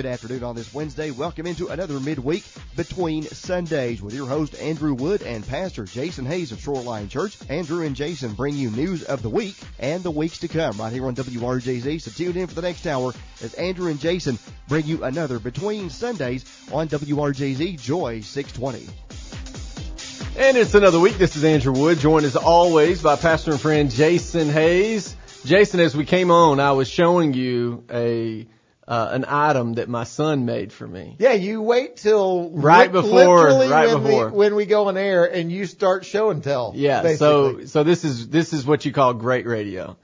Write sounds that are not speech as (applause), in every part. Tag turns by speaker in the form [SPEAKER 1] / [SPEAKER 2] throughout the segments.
[SPEAKER 1] Good afternoon on this Wednesday. Welcome into another midweek between Sundays with your host Andrew Wood and Pastor Jason Hayes of Shoreline Church. Andrew and Jason bring you news of the week and the weeks to come right here on WRJZ. So tune in for the next hour as Andrew and Jason bring you another between Sundays on WRJZ Joy 620.
[SPEAKER 2] And it's another week. This is Andrew Wood, joined as always by pastor and friend Jason Hayes. Jason, as we came on, I was showing you a uh, an item that my son made for me.
[SPEAKER 3] Yeah, you wait till
[SPEAKER 2] Right
[SPEAKER 3] li-
[SPEAKER 2] before- right
[SPEAKER 3] when
[SPEAKER 2] before.
[SPEAKER 3] We, when we go on air and you start show and tell.
[SPEAKER 2] Yeah. So so this is this is what you call great radio.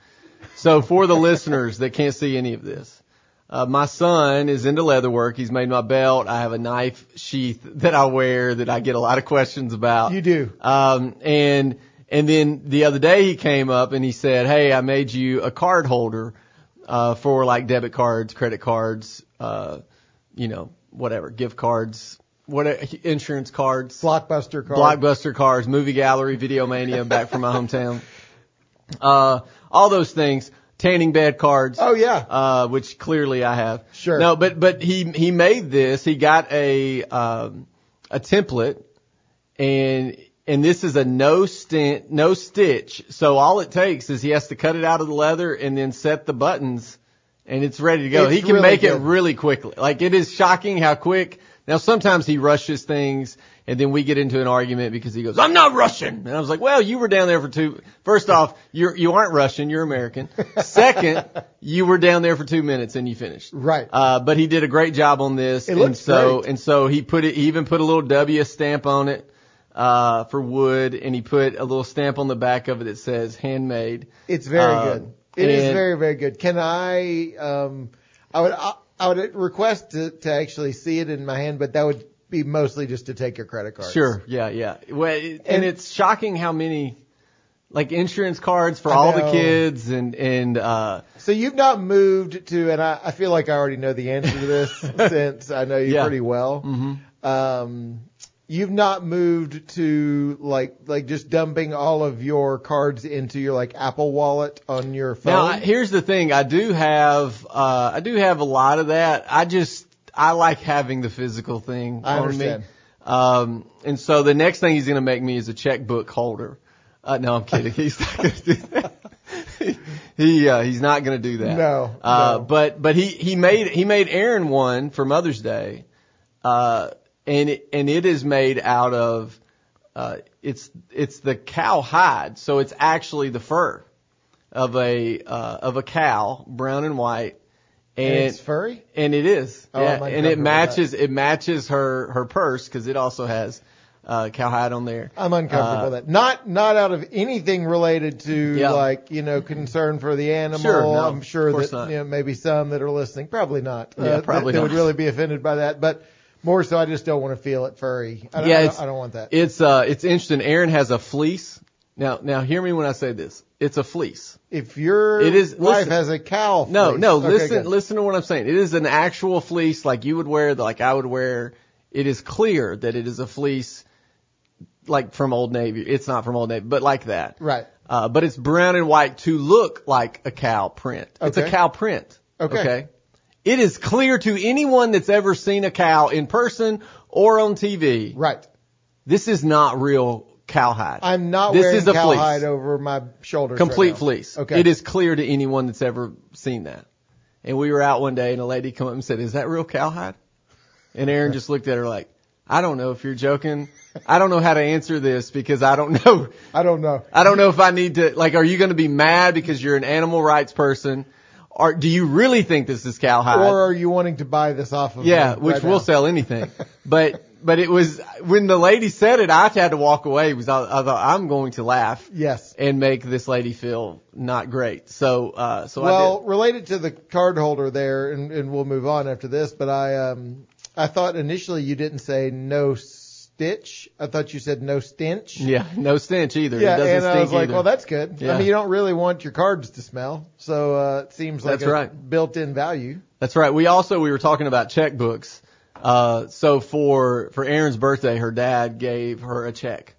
[SPEAKER 2] So for the (laughs) listeners that can't see any of this, uh, my son is into leather work. He's made my belt. I have a knife sheath that I wear that I get a lot of questions about.
[SPEAKER 3] you do.
[SPEAKER 2] Um, and and then the other day he came up and he said, "Hey, I made you a card holder uh, for like debit cards, credit cards, uh, you know, whatever, gift cards, what insurance cards,
[SPEAKER 3] Blockbuster card.
[SPEAKER 2] blockbuster cards, movie gallery, video mania, back from my hometown, uh, all those things, tanning bed cards."
[SPEAKER 3] Oh yeah.
[SPEAKER 2] uh, which clearly I have.
[SPEAKER 3] Sure.
[SPEAKER 2] No, but but he he made this. He got a um, a template, and and this is a no stint, no stitch. So all it takes is he has to cut it out of the leather and then set the buttons, and it's ready to go.
[SPEAKER 3] It's
[SPEAKER 2] he can
[SPEAKER 3] really
[SPEAKER 2] make it really quickly. Like it is shocking how quick. Now sometimes he rushes things. And then we get into an argument because he goes, I'm not Russian. And I was like, well, you were down there for two, first off, you're, you aren't Russian, you're American. (laughs) Second, you were down there for two minutes and you finished.
[SPEAKER 3] Right.
[SPEAKER 2] Uh, but he did a great job on this.
[SPEAKER 3] It
[SPEAKER 2] and
[SPEAKER 3] looks
[SPEAKER 2] so,
[SPEAKER 3] great.
[SPEAKER 2] and so he put it, he even put a little W stamp on it, uh, for wood and he put a little stamp on the back of it that says handmade.
[SPEAKER 3] It's very
[SPEAKER 2] Um,
[SPEAKER 3] good. It is very very good. Can I? Um, I would I, I would request to to actually see it in my hand, but that would be mostly just to take your credit card.
[SPEAKER 2] Sure. Yeah. Yeah. Well, it- and,
[SPEAKER 3] And-
[SPEAKER 2] it's shocking how many, like insurance cards for all the kids and, and, uh,
[SPEAKER 3] So you've not moved to, and I, I feel like I already know the answer to this (laughs) since I know you
[SPEAKER 2] Yeah.
[SPEAKER 3] pretty well.
[SPEAKER 2] mhm.
[SPEAKER 3] Um, you've not moved to like like just dumping all of your cards into your like Apple Wallet on your phone.
[SPEAKER 2] Now, I- here's the thing. I do have, uh, I do have a lot of that. I just, I like having the physical thing
[SPEAKER 3] I
[SPEAKER 2] on
[SPEAKER 3] understand.
[SPEAKER 2] me. Um, and so the next thing he's going to make me is a checkbook holder. Uh, no, I'm kidding. (laughs) He's not going to do that. (laughs) he, uh, he's not going to do that.
[SPEAKER 3] No,
[SPEAKER 2] Uh,
[SPEAKER 3] no.
[SPEAKER 2] but, but he, he made, he made Aaron one for Mother's Day. Uh, and it, and it is made out of, uh, it's, it's the cow hide. So it's actually the fur of a, uh, of a cow, brown and white.
[SPEAKER 3] and
[SPEAKER 2] And,
[SPEAKER 3] it's furry.
[SPEAKER 2] and it is.
[SPEAKER 3] Oh,
[SPEAKER 2] yeah. And it matches, it matches her, her purse because it also has, uh, cowhide on there.
[SPEAKER 3] I'm uncomfortable
[SPEAKER 2] Uh,
[SPEAKER 3] with that. Not not out of anything related to
[SPEAKER 2] Yeah.
[SPEAKER 3] like you know concern for the animal.
[SPEAKER 2] Sure, no,
[SPEAKER 3] I'm sure that you know maybe some that are listening probably not. uh,
[SPEAKER 2] Yeah,
[SPEAKER 3] that-
[SPEAKER 2] probably
[SPEAKER 3] that,
[SPEAKER 2] not.
[SPEAKER 3] would really be offended by that, but more so I just don't want to feel it furry. I don't,
[SPEAKER 2] Yeah,
[SPEAKER 3] I, don't, I don't want that.
[SPEAKER 2] It's, uh, it's interesting. Aaron has a fleece. Now, now hear me when I say this. It's a fleece.
[SPEAKER 3] if your
[SPEAKER 2] It is-
[SPEAKER 3] wife
[SPEAKER 2] listen.
[SPEAKER 3] has a cow,
[SPEAKER 2] No,
[SPEAKER 3] fleece-
[SPEAKER 2] no,
[SPEAKER 3] okay,
[SPEAKER 2] listen,
[SPEAKER 3] good.
[SPEAKER 2] listen to what I'm saying. It is an actual fleece like you would wear, like I would wear. It is clear that it is a fleece like from Old Navy. It's not from Old Navy, but like that.
[SPEAKER 3] Right.
[SPEAKER 2] Uh, but it's brown and white to look like a cow print. It's a cow print.
[SPEAKER 3] Okay.
[SPEAKER 2] It is clear to anyone that's ever seen a cow in person or on TV.
[SPEAKER 3] Right.
[SPEAKER 2] This is not real cowhide.
[SPEAKER 3] I'm not
[SPEAKER 2] This
[SPEAKER 3] wearing
[SPEAKER 2] is a fleece.
[SPEAKER 3] cowhide over my shoulders.
[SPEAKER 2] Complete
[SPEAKER 3] right
[SPEAKER 2] fleece.
[SPEAKER 3] Okay.
[SPEAKER 2] It is clear to anyone that's ever seen that. And we were out one day and a lady come up and said, is that real cowhide? And Aaron just looked at her like, I don't know if you're joking. I don't know how to answer this because I don't know.
[SPEAKER 3] I don't know.
[SPEAKER 2] I don't know if I need to, like, are you going to be mad because you're an animal rights person? Or do you really think this is cowhide?
[SPEAKER 3] Or are you wanting to buy this off of
[SPEAKER 2] yeah, which
[SPEAKER 3] right
[SPEAKER 2] will
[SPEAKER 3] now?
[SPEAKER 2] sell anything. (laughs) but, but it was, when the lady said it, I had to walk away because I, I thought I'm going to laugh
[SPEAKER 3] Yes.
[SPEAKER 2] and make this lady feel not great. So, uh, so
[SPEAKER 3] well, related to the card holder there, and, and we'll move on after this. But I, um, I thought initially you didn't say no stitch. I thought you said no stench.
[SPEAKER 2] Yeah, no stench either.
[SPEAKER 3] Yeah,
[SPEAKER 2] it doesn't
[SPEAKER 3] and I was like,
[SPEAKER 2] either.
[SPEAKER 3] well, that's good.
[SPEAKER 2] Yeah.
[SPEAKER 3] I mean, you don't really want your cards to smell, so uh, it seems like
[SPEAKER 2] That's
[SPEAKER 3] a
[SPEAKER 2] right.
[SPEAKER 3] built-in value.
[SPEAKER 2] That's right. We also we were talking about checkbooks. Uh, so for for Aaron's birthday, her dad gave her a check.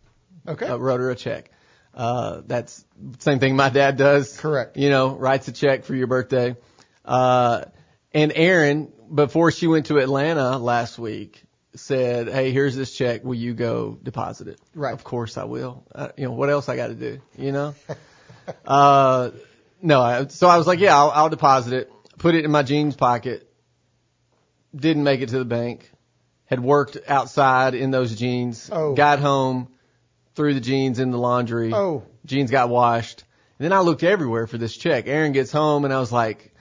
[SPEAKER 3] Okay.
[SPEAKER 2] Uh, wrote her a check. Uh, that's same thing my dad does.
[SPEAKER 3] Correct.
[SPEAKER 2] You know, writes a check for your birthday. Uh, and Aaron, before she went to Atlanta last week, said, "Hey, here's this check. Will you go deposit it?"
[SPEAKER 3] Right.
[SPEAKER 2] Of course I will. Uh, you know what else I got to do? You know. (laughs) uh, no. I, so I was like, "Yeah, I'll, I'll deposit it." Put it in my jeans pocket. Didn't make it to the bank. Had worked outside in those jeans.
[SPEAKER 3] Oh.
[SPEAKER 2] Got home, threw the jeans in the laundry.
[SPEAKER 3] Oh.
[SPEAKER 2] Jeans got washed. And then I looked everywhere for this check. Aaron gets home and I was like,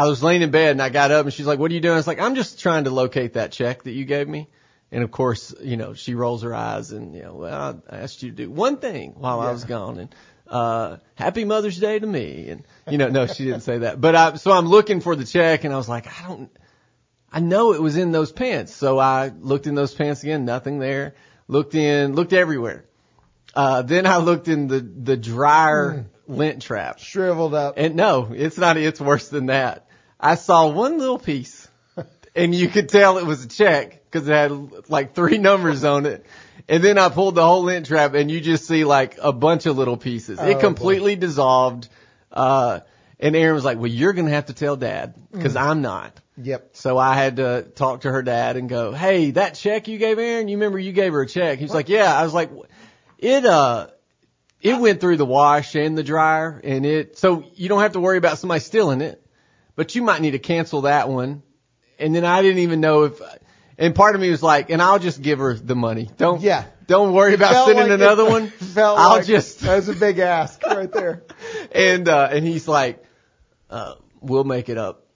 [SPEAKER 2] I was laying in bed and I got up and she's like, what are you doing? I was like, I'm just trying to locate that check that you gave me. And of course, you know, she rolls her eyes and, you know, well, I asked you to do one thing while I was gone and, uh, happy Mother's Day to me. And, you know, no, she didn't say that, but I, so I'm looking for the check and I was like, I don't, I know it was in those pants. So I looked in those pants again, nothing there. Looked in, looked everywhere. Uh, then I looked in the, the dryer lint trap.
[SPEAKER 3] Shriveled up.
[SPEAKER 2] And no, it's not, it's worse than that. I saw one little piece and you could tell it was a check because it had like three numbers on it. And then I pulled the whole lint trap and you just see like a bunch of little pieces.
[SPEAKER 3] Oh,
[SPEAKER 2] it
[SPEAKER 3] boy.
[SPEAKER 2] completely dissolved. Uh, and Aaron was like, well, you're going to have to tell dad because I'm not.
[SPEAKER 3] Yep.
[SPEAKER 2] So I had to talk to her dad and go, Hey, that check you gave Aaron, you remember you gave her a check? He's like, Yeah. I was like, it, uh, it went through the wash and the dryer and it, so you don't have to worry about somebody stealing it, but you might need to cancel that one. And then I didn't even know if, and part of me was like, and I'll just give her the money. Don't,
[SPEAKER 3] Yeah.
[SPEAKER 2] don't worry about sending
[SPEAKER 3] like it-
[SPEAKER 2] another one. (laughs)
[SPEAKER 3] Felt
[SPEAKER 2] I'll
[SPEAKER 3] like
[SPEAKER 2] just,
[SPEAKER 3] that was a big ask right there. (laughs)
[SPEAKER 2] and, uh, and he's like, uh, we'll make it up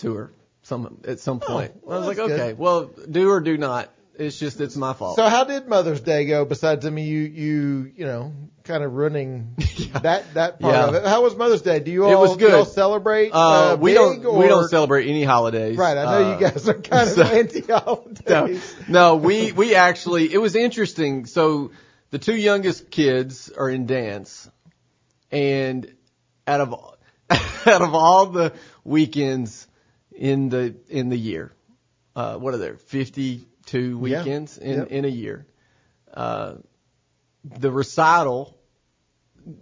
[SPEAKER 2] to her some, at some point.
[SPEAKER 3] well,
[SPEAKER 2] I was like,
[SPEAKER 3] good.
[SPEAKER 2] okay, well, do or do not. It's just, it's my fault.
[SPEAKER 3] So how did Mother's Day go? Besides, I mean, you you you know, kind of running (laughs) that that part
[SPEAKER 2] Yeah.
[SPEAKER 3] of it. How was Mother's Day? Do you all
[SPEAKER 2] It was
[SPEAKER 3] do you all
[SPEAKER 2] good.
[SPEAKER 3] celebrate?
[SPEAKER 2] uh, we
[SPEAKER 3] big,
[SPEAKER 2] don't,
[SPEAKER 3] or,
[SPEAKER 2] we don't celebrate any holidays.
[SPEAKER 3] Right, I know
[SPEAKER 2] Uh,
[SPEAKER 3] you guys are kind (laughs) of anti (laughs)
[SPEAKER 2] No,
[SPEAKER 3] holidays.
[SPEAKER 2] no, no, we, we actually, it was interesting. So the two youngest kids are in dance and out of, out of all the weekends in the, in the year, uh, what are there? 52 weekends in,
[SPEAKER 3] Yep.
[SPEAKER 2] in a year. Uh, the recital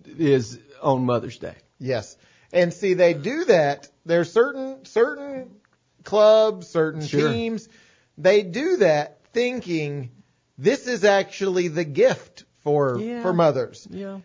[SPEAKER 2] is on Mother's Day.
[SPEAKER 3] Yes, and see, they do that. There's certain certain clubs, certain
[SPEAKER 2] Sure.
[SPEAKER 3] teams, they do that thinking this is actually the gift for
[SPEAKER 2] Yeah.
[SPEAKER 3] for mothers.
[SPEAKER 2] Yeah.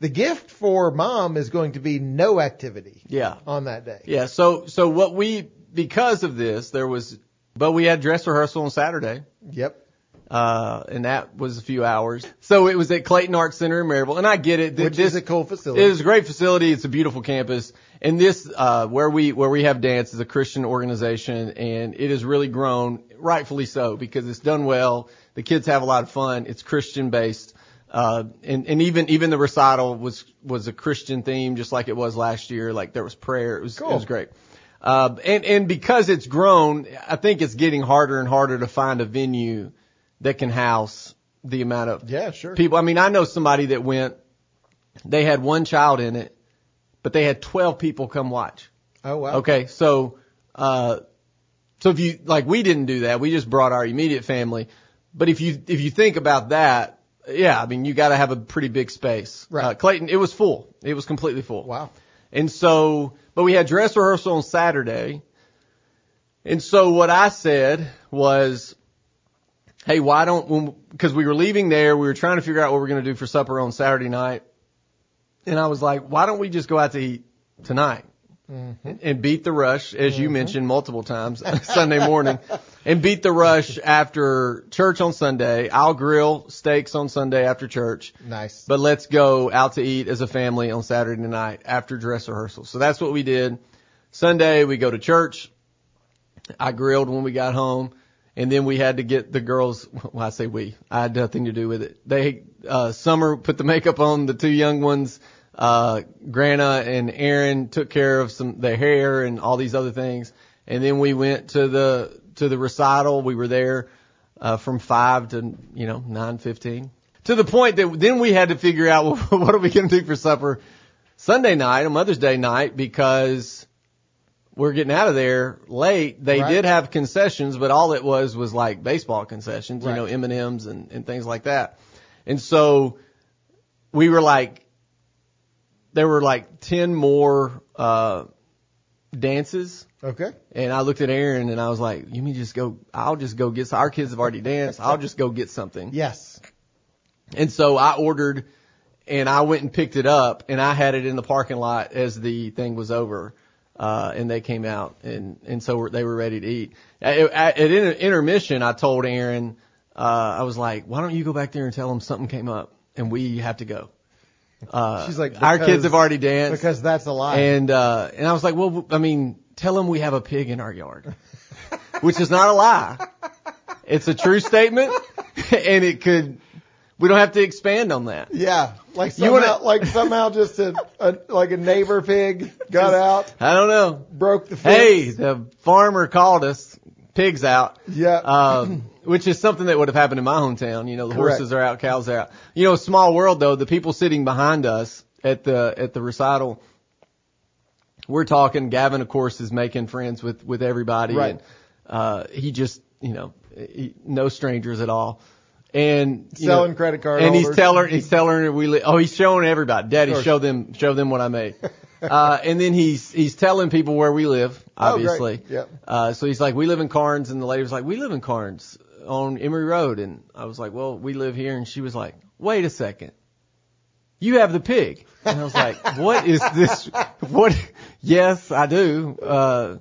[SPEAKER 3] The gift for mom is going to be no activity
[SPEAKER 2] Yeah.
[SPEAKER 3] on that day.
[SPEAKER 2] Yeah. So, so what we, because of this, there was, but we had dress rehearsal on Saturday.
[SPEAKER 3] Yep.
[SPEAKER 2] Uh, and that was a few hours. So it was at Clayton Arts Center in Maryville. And I get it.
[SPEAKER 3] Which
[SPEAKER 2] this,
[SPEAKER 3] is a cool facility.
[SPEAKER 2] It is a great facility. It's a beautiful campus. And this, uh, where we, where we have dance is a Christian organization and it has really grown, rightfully so, because it's done well. The kids have a lot of fun. It's Christian based. Uh, and, and even, even the recital was, was a Christian theme, just like it was last year. Like there was prayer. It was,
[SPEAKER 3] Cool.
[SPEAKER 2] it was great. Uh, and, and because it's grown, I think it's getting harder and harder to find a venue that can house the amount of
[SPEAKER 3] Yeah, sure.
[SPEAKER 2] people. I mean, I know somebody that went, they had one child in it, but they had 12 people come watch.
[SPEAKER 3] Oh wow.
[SPEAKER 2] Okay. So, uh, so if you, like we didn't do that, we just brought our immediate family. But if you, if you think about that, yeah, I mean, you gotta have a pretty big space.
[SPEAKER 3] Right.
[SPEAKER 2] Uh, Clayton, it was full. It was completely full.
[SPEAKER 3] Wow.
[SPEAKER 2] And so, but we had dress rehearsal on Saturday. And so what I said was, hey, why don't, because we were leaving there, we were trying to figure out what we are going to do for supper on Saturday night. And I was like, why don't we just go out to eat tonight? And beat the rush, as you mentioned multiple times (laughs) Sunday morning, and beat the rush after church on Sunday. I'll grill steaks on Sunday after church.
[SPEAKER 3] Nice.
[SPEAKER 2] But let's go out to eat as a family on Saturday night after dress rehearsal. So that's what we did. Sunday we go to church. I grilled when we got home. And then we had to get the girls, (laughs) well I say we, I had nothing to do with it. They, uh, Summer put the makeup on the two young ones. Uh, Grana and Aaron took care of some, the hair and all these other things. And then we went to the, to the recital. We were there, uh, from five to, you know, nine fifteen to the point that then we had to figure out well, (laughs) what are we going to do for supper Sunday night on Mother's Day night because we're getting out of there late. They
[SPEAKER 3] Right.
[SPEAKER 2] did have concessions, but all it was was like baseball concessions, you know, M and M's and and things like that. And so we were like, there were like ten more uh, dances.
[SPEAKER 3] Okay.
[SPEAKER 2] And I looked at Aaron and I was like, "You mean just go? I'll just go get. Our kids have already danced. I'll just go get something."
[SPEAKER 3] Yes.
[SPEAKER 2] And so I ordered, and I went and picked it up, and I had it in the parking lot as the thing was over, uh, and they came out, and and so they were ready to eat. At, at, at inter- intermission, I told Aaron, uh, I was like, "Why don't you go back there and tell them something came up, and we have to go." Uh,
[SPEAKER 3] She's like,
[SPEAKER 2] "Our kids have already danced."
[SPEAKER 3] Because that's a lie.
[SPEAKER 2] And uh, and I was like, well, I mean, tell them we have a pig in our yard, which is not a lie. It's a true statement, (laughs) and it could. We don't have to expand on that.
[SPEAKER 3] yeah, like
[SPEAKER 2] You
[SPEAKER 3] somehow,
[SPEAKER 2] wanna-
[SPEAKER 3] like somehow just a, a like a neighbor pig got out,
[SPEAKER 2] I don't know.
[SPEAKER 3] broke the fence.
[SPEAKER 2] Hey, the farmer called us. Pigs out.
[SPEAKER 3] Yeah. (laughs)
[SPEAKER 2] Um, which is something that would have happened in my hometown. You know, the
[SPEAKER 3] Correct.
[SPEAKER 2] horses are out, cows are out. You know, small world though. The people sitting behind us at the at the recital, we're talking. Gavin, of course, is making friends with with everybody,
[SPEAKER 3] Right.
[SPEAKER 2] and uh, he just you know he, no strangers at all. And
[SPEAKER 3] Selling
[SPEAKER 2] know,
[SPEAKER 3] credit card
[SPEAKER 2] and he's telling he's telling her we li- oh he's showing everybody daddy show them show them what I made (laughs) uh, and then he's he's telling people where we live
[SPEAKER 3] obviously. Oh,
[SPEAKER 2] obviously
[SPEAKER 3] Yep.
[SPEAKER 2] uh, so he's like we live in Karns and the lady was like we live in Karns on Emory Road and I was like well we live here and she was like wait a second you have the pig and I was like (laughs) what is this what yes I do uh,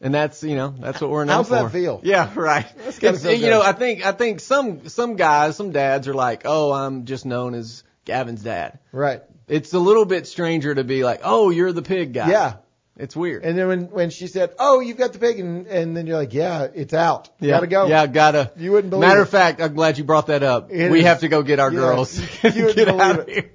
[SPEAKER 2] and that's you know that's what we're known
[SPEAKER 3] How's
[SPEAKER 2] for.
[SPEAKER 3] that feel? (laughs)
[SPEAKER 2] Yeah, right. It's- you know. I think I think some some guys, some dads are like, oh, I'm just known as Gavin's dad.
[SPEAKER 3] Right.
[SPEAKER 2] It's a little bit stranger to be like, oh, you're the pig guy.
[SPEAKER 3] Yeah.
[SPEAKER 2] it's weird.
[SPEAKER 3] And then when when she said, "Oh, you've got the pig," and, and then you're like, "Yeah, it's out.
[SPEAKER 2] yeah,
[SPEAKER 3] Gotta go."
[SPEAKER 2] Yeah, gotta.
[SPEAKER 3] You wouldn't believe
[SPEAKER 2] Matter
[SPEAKER 3] it.
[SPEAKER 2] of fact, I'm glad you brought that up.
[SPEAKER 3] It
[SPEAKER 2] we
[SPEAKER 3] is-
[SPEAKER 2] have to go get our
[SPEAKER 3] yeah,
[SPEAKER 2] girls. (laughs)
[SPEAKER 3] you (laughs)
[SPEAKER 2] get out of here.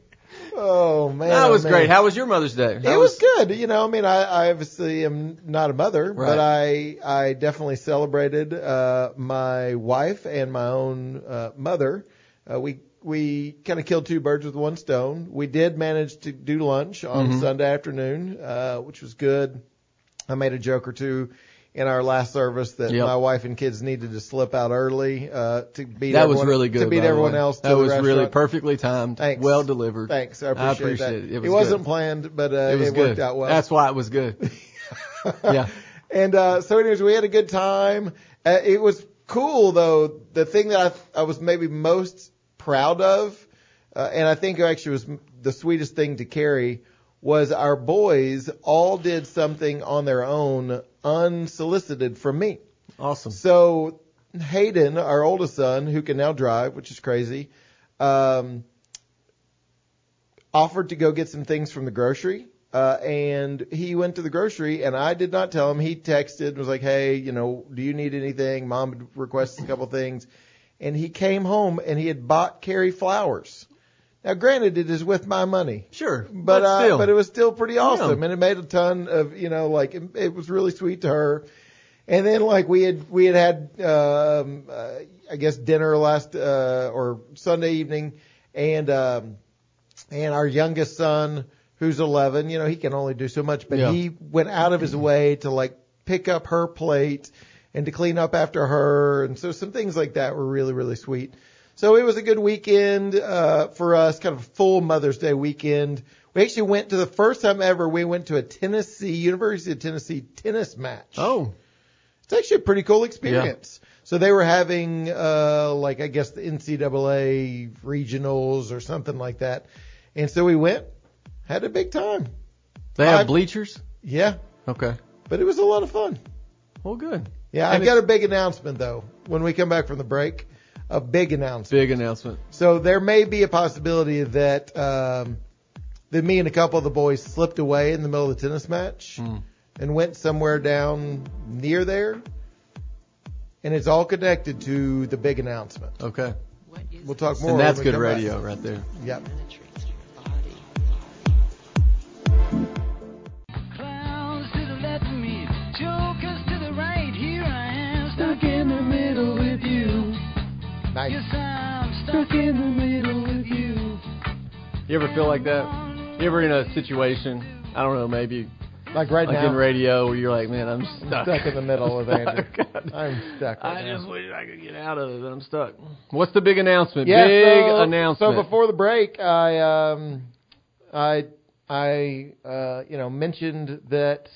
[SPEAKER 3] Oh man,
[SPEAKER 2] That
[SPEAKER 3] oh,
[SPEAKER 2] was
[SPEAKER 3] man.
[SPEAKER 2] great. How was your Mother's Day? How
[SPEAKER 3] It was good. You know, I mean, I, I obviously am not a mother,
[SPEAKER 2] Right.
[SPEAKER 3] but I I definitely celebrated uh, my wife and my own uh, mother. Uh, we we kind of killed two birds with one stone. We did manage to do lunch on
[SPEAKER 2] Mm-hmm.
[SPEAKER 3] Sunday afternoon, uh, which was good. I made a joke or two in our last service that
[SPEAKER 2] Yep.
[SPEAKER 3] my wife and kids needed to slip out early uh, to beat
[SPEAKER 2] That was really good.
[SPEAKER 3] to beat everyone else.
[SPEAKER 2] That was really perfectly timed.
[SPEAKER 3] Thanks.
[SPEAKER 2] Well delivered.
[SPEAKER 3] Thanks, I appreciate,
[SPEAKER 2] appreciate
[SPEAKER 3] that.
[SPEAKER 2] it. It was
[SPEAKER 3] wasn't
[SPEAKER 2] good.
[SPEAKER 3] planned, but uh,
[SPEAKER 2] It was good.
[SPEAKER 3] worked out well.
[SPEAKER 2] That's why it was good. (laughs) yeah.
[SPEAKER 3] And uh, so, anyways, we had a good time. Uh, it was cool, though. The thing that I, I was maybe most proud of, uh, and I think actually was the sweetest thing to carry, was our boys all did something on their own, unsolicited from me.
[SPEAKER 2] Awesome.
[SPEAKER 3] So Hayden, our oldest son, who can now drive, which is crazy, um, offered to go get some things from the grocery. Uh, and he went to the grocery and I did not tell him. He texted and was like, Hey, you know, do you need anything? Mom had requested a couple things. And he came home and he had bought Carrie flowers. Now granted, it is with my money.
[SPEAKER 2] Sure.
[SPEAKER 3] But, uh,
[SPEAKER 2] still.
[SPEAKER 3] but it was still pretty awesome,
[SPEAKER 2] Yeah.
[SPEAKER 3] and it made a ton of you know like it, it was really sweet to her. And then like we had we had had um, uh, I guess dinner last uh, or Sunday evening, and um, and our youngest son who's 11, you know he can only do so much, but
[SPEAKER 2] Yeah.
[SPEAKER 3] he went out of his way to like pick up her plate and to clean up after her, and so some things like that were really really sweet. So it was a good weekend uh, for us, kind of a full Mother's Day weekend. We actually went to the first time ever. We went to a Tennessee University of Tennessee tennis match.
[SPEAKER 2] oh,
[SPEAKER 3] It's actually a pretty cool experience. So they were having, uh, like I guess the NCAA regionals or something like that, and so we went, had a big time.
[SPEAKER 2] they have bleachers.
[SPEAKER 3] Yeah,
[SPEAKER 2] Okay.
[SPEAKER 3] but it was a lot of fun.
[SPEAKER 2] Well, good.
[SPEAKER 3] Yeah,
[SPEAKER 2] And
[SPEAKER 3] I've got a big announcement though. When we come back from the break, a big announcement.
[SPEAKER 2] Big announcement.
[SPEAKER 3] So there may be a possibility that um, that me and a couple of the boys slipped away in the middle of the tennis match
[SPEAKER 2] Hmm.
[SPEAKER 3] and went somewhere down near there, and it's all connected to the big announcement.
[SPEAKER 2] Okay.
[SPEAKER 3] We'll talk more.
[SPEAKER 2] And that's good
[SPEAKER 3] come back.
[SPEAKER 2] radio right there.
[SPEAKER 3] Yep.
[SPEAKER 4] Stuck in the middle with you. You
[SPEAKER 2] ever feel like that? You ever in a situation? I don't know, maybe
[SPEAKER 3] Like right
[SPEAKER 2] like
[SPEAKER 3] now,
[SPEAKER 2] in radio where you're like, man, I'm stuck.
[SPEAKER 3] stuck in the middle with (laughs) Andrew. I'm stuck. Right
[SPEAKER 2] I
[SPEAKER 3] now.
[SPEAKER 2] just wish I could get out of it, but I'm stuck. What's the big announcement?
[SPEAKER 3] Yeah,
[SPEAKER 2] big
[SPEAKER 3] so,
[SPEAKER 2] announcement.
[SPEAKER 3] So before the break, I um, I I uh, you know mentioned that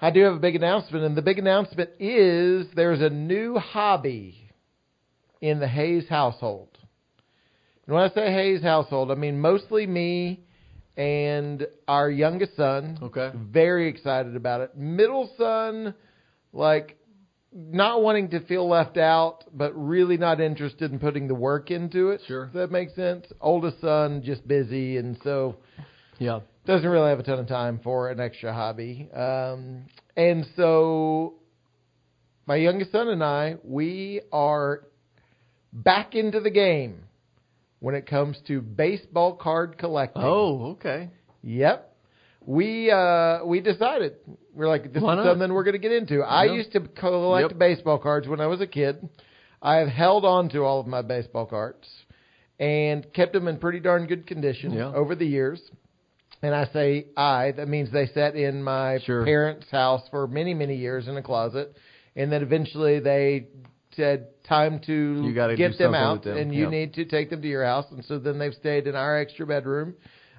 [SPEAKER 3] I do have a big announcement, and the big announcement is there's a new hobby in the Hayes household. And when I say Hayes household, I mean mostly me and our youngest son.
[SPEAKER 2] Okay.
[SPEAKER 3] Very excited about it. Middle son, like, not wanting to feel left out, but really not interested in putting the work into it.
[SPEAKER 2] Sure.
[SPEAKER 3] That makes sense. Oldest son, just busy, and so
[SPEAKER 2] Yeah.
[SPEAKER 3] doesn't really have a ton of time for an extra hobby. Um, and so my youngest son and I, we are back into the game when it comes to baseball card collecting.
[SPEAKER 2] Oh, okay.
[SPEAKER 3] Yep. We uh we decided we're like this
[SPEAKER 2] Why
[SPEAKER 3] is
[SPEAKER 2] not?
[SPEAKER 3] something we're going to get into. I used to collect
[SPEAKER 2] Yep.
[SPEAKER 3] baseball cards when I was a kid. I have held on to all of my baseball cards and kept them in pretty darn good condition
[SPEAKER 2] Yeah.
[SPEAKER 3] over the years. And I say I, that means they sat in my
[SPEAKER 2] Sure.
[SPEAKER 3] parents' house for many, many years in a closet. And then eventually they said, time to
[SPEAKER 2] You gotta
[SPEAKER 3] get them out
[SPEAKER 2] them.
[SPEAKER 3] and you
[SPEAKER 2] Yep.
[SPEAKER 3] need to take them to your house. And so then they've stayed in our extra bedroom,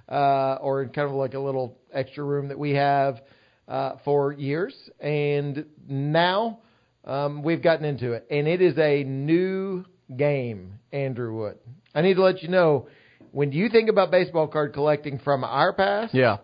[SPEAKER 3] uh, or in kind of like a little extra room that we have, uh, for years. And now, um, we've gotten into it and it is a new game, Andrew Wood. I need to let you know, when you think about baseball card collecting from our past,
[SPEAKER 2] Yeah.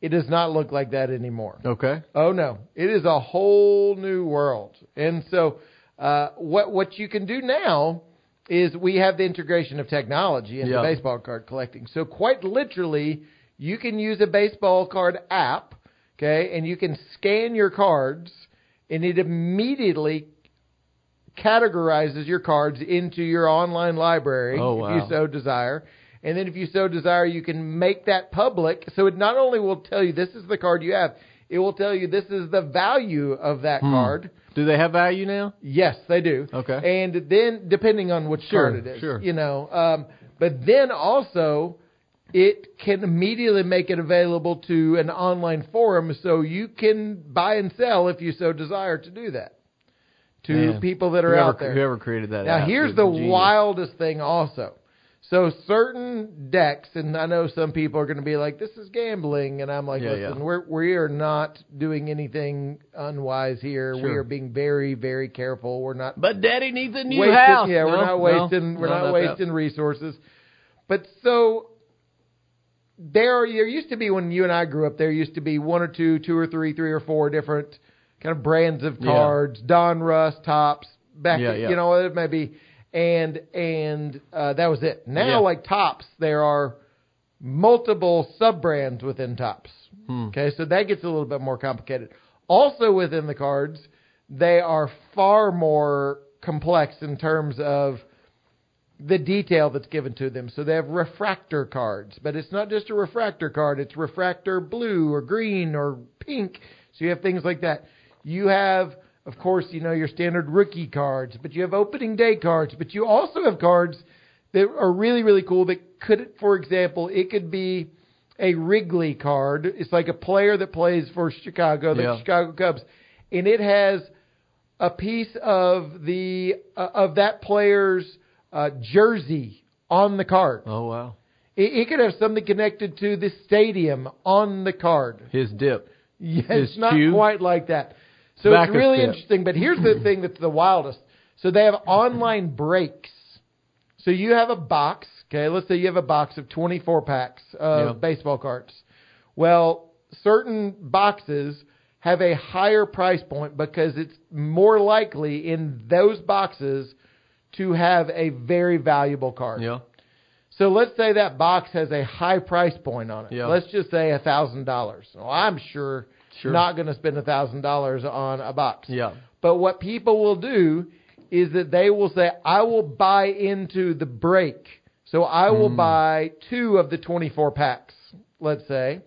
[SPEAKER 3] it does not look like that anymore.
[SPEAKER 2] Okay.
[SPEAKER 3] Oh no, it is a whole new world. And so, uh, what what you can do now is we have the integration of technology into
[SPEAKER 2] Yeah.
[SPEAKER 3] baseball card collecting. So quite literally, you can use a baseball card app, okay, and you can scan your cards, and it immediately categorizes your cards into your online library
[SPEAKER 2] Oh,
[SPEAKER 3] if you so desire. And then if you so desire, you can make that public. So it not only will tell you this is the card you have, it will tell you this is the value of that
[SPEAKER 2] Hmm.
[SPEAKER 3] card.
[SPEAKER 2] Do they have value now?
[SPEAKER 3] Yes, they do.
[SPEAKER 2] Okay.
[SPEAKER 3] And then depending on which
[SPEAKER 2] Sure,
[SPEAKER 3] card it is,
[SPEAKER 2] sure.
[SPEAKER 3] you know, um, but then also it can immediately make it available to an online forum so you can buy and sell if you so desire to do that to
[SPEAKER 2] Man.
[SPEAKER 3] people that are
[SPEAKER 2] whoever,
[SPEAKER 3] out there.
[SPEAKER 2] Whoever created that.
[SPEAKER 3] Now here's the
[SPEAKER 2] genius.
[SPEAKER 3] wildest thing also. So certain decks, and I know some people are going to be like, "This is gambling," and I'm like,
[SPEAKER 2] Yeah,
[SPEAKER 3] "Listen,
[SPEAKER 2] yeah.
[SPEAKER 3] we're we are not doing anything unwise here. We are being very very careful. We're not
[SPEAKER 2] But Daddy needs a new
[SPEAKER 3] wasting,
[SPEAKER 2] house.
[SPEAKER 3] yeah, we're
[SPEAKER 2] No,
[SPEAKER 3] not
[SPEAKER 2] no,
[SPEAKER 3] wasting we're
[SPEAKER 2] no,
[SPEAKER 3] not
[SPEAKER 2] that.
[SPEAKER 3] wasting resources. But so there there used to be when you and I grew up, there used to be one or two, two or three, three or four different kind of brands of
[SPEAKER 2] Yeah.
[SPEAKER 3] cards, Don Russ, Topps, back
[SPEAKER 2] Yeah, yeah.
[SPEAKER 3] you know, it may be and and uh, that was it. Now
[SPEAKER 2] Yeah.
[SPEAKER 3] like Topps, there are multiple sub brands within Topps.
[SPEAKER 2] Hmm.
[SPEAKER 3] Okay, so that gets a little bit more complicated. Also within the cards, they are far more complex in terms of the detail that's given to them. So they have refractor cards, but it's not just a refractor card, it's refractor blue or green or pink. So you have things like that. You have, of course, you know, your standard rookie cards, but you have opening day cards, but you also have cards that are really, really cool that could, for example, it could be a Wrigley card. It's like a player that plays for Chicago, the
[SPEAKER 2] Yeah.
[SPEAKER 3] Chicago Cubs, and it has a piece of the uh, of that player's uh, jersey on the card.
[SPEAKER 2] Oh wow.
[SPEAKER 3] It, it could have something connected to the stadium on the card.
[SPEAKER 2] His dip.
[SPEAKER 3] Yes,
[SPEAKER 2] His
[SPEAKER 3] it's not quite like that. So
[SPEAKER 2] Back
[SPEAKER 3] it's really interesting. But here's the thing that's the wildest. So they have online breaks. So you have a box. Okay, let's say you have a box of 24 packs of
[SPEAKER 2] Yeah.
[SPEAKER 3] baseball cards. Well, certain boxes have a higher price point because it's more likely in those boxes to have a very valuable card.
[SPEAKER 2] Yeah.
[SPEAKER 3] So let's say that box has a high price point on it.
[SPEAKER 2] Yeah.
[SPEAKER 3] Let's just say a thousand dollars. Well, I'm sure,
[SPEAKER 2] Sure.
[SPEAKER 3] not going to spend a thousand dollars on a box.
[SPEAKER 2] Yeah.
[SPEAKER 3] But what people will do is that they will say, I will buy into the break. So I will
[SPEAKER 2] Mm.
[SPEAKER 3] buy two of the 24 packs, let's say.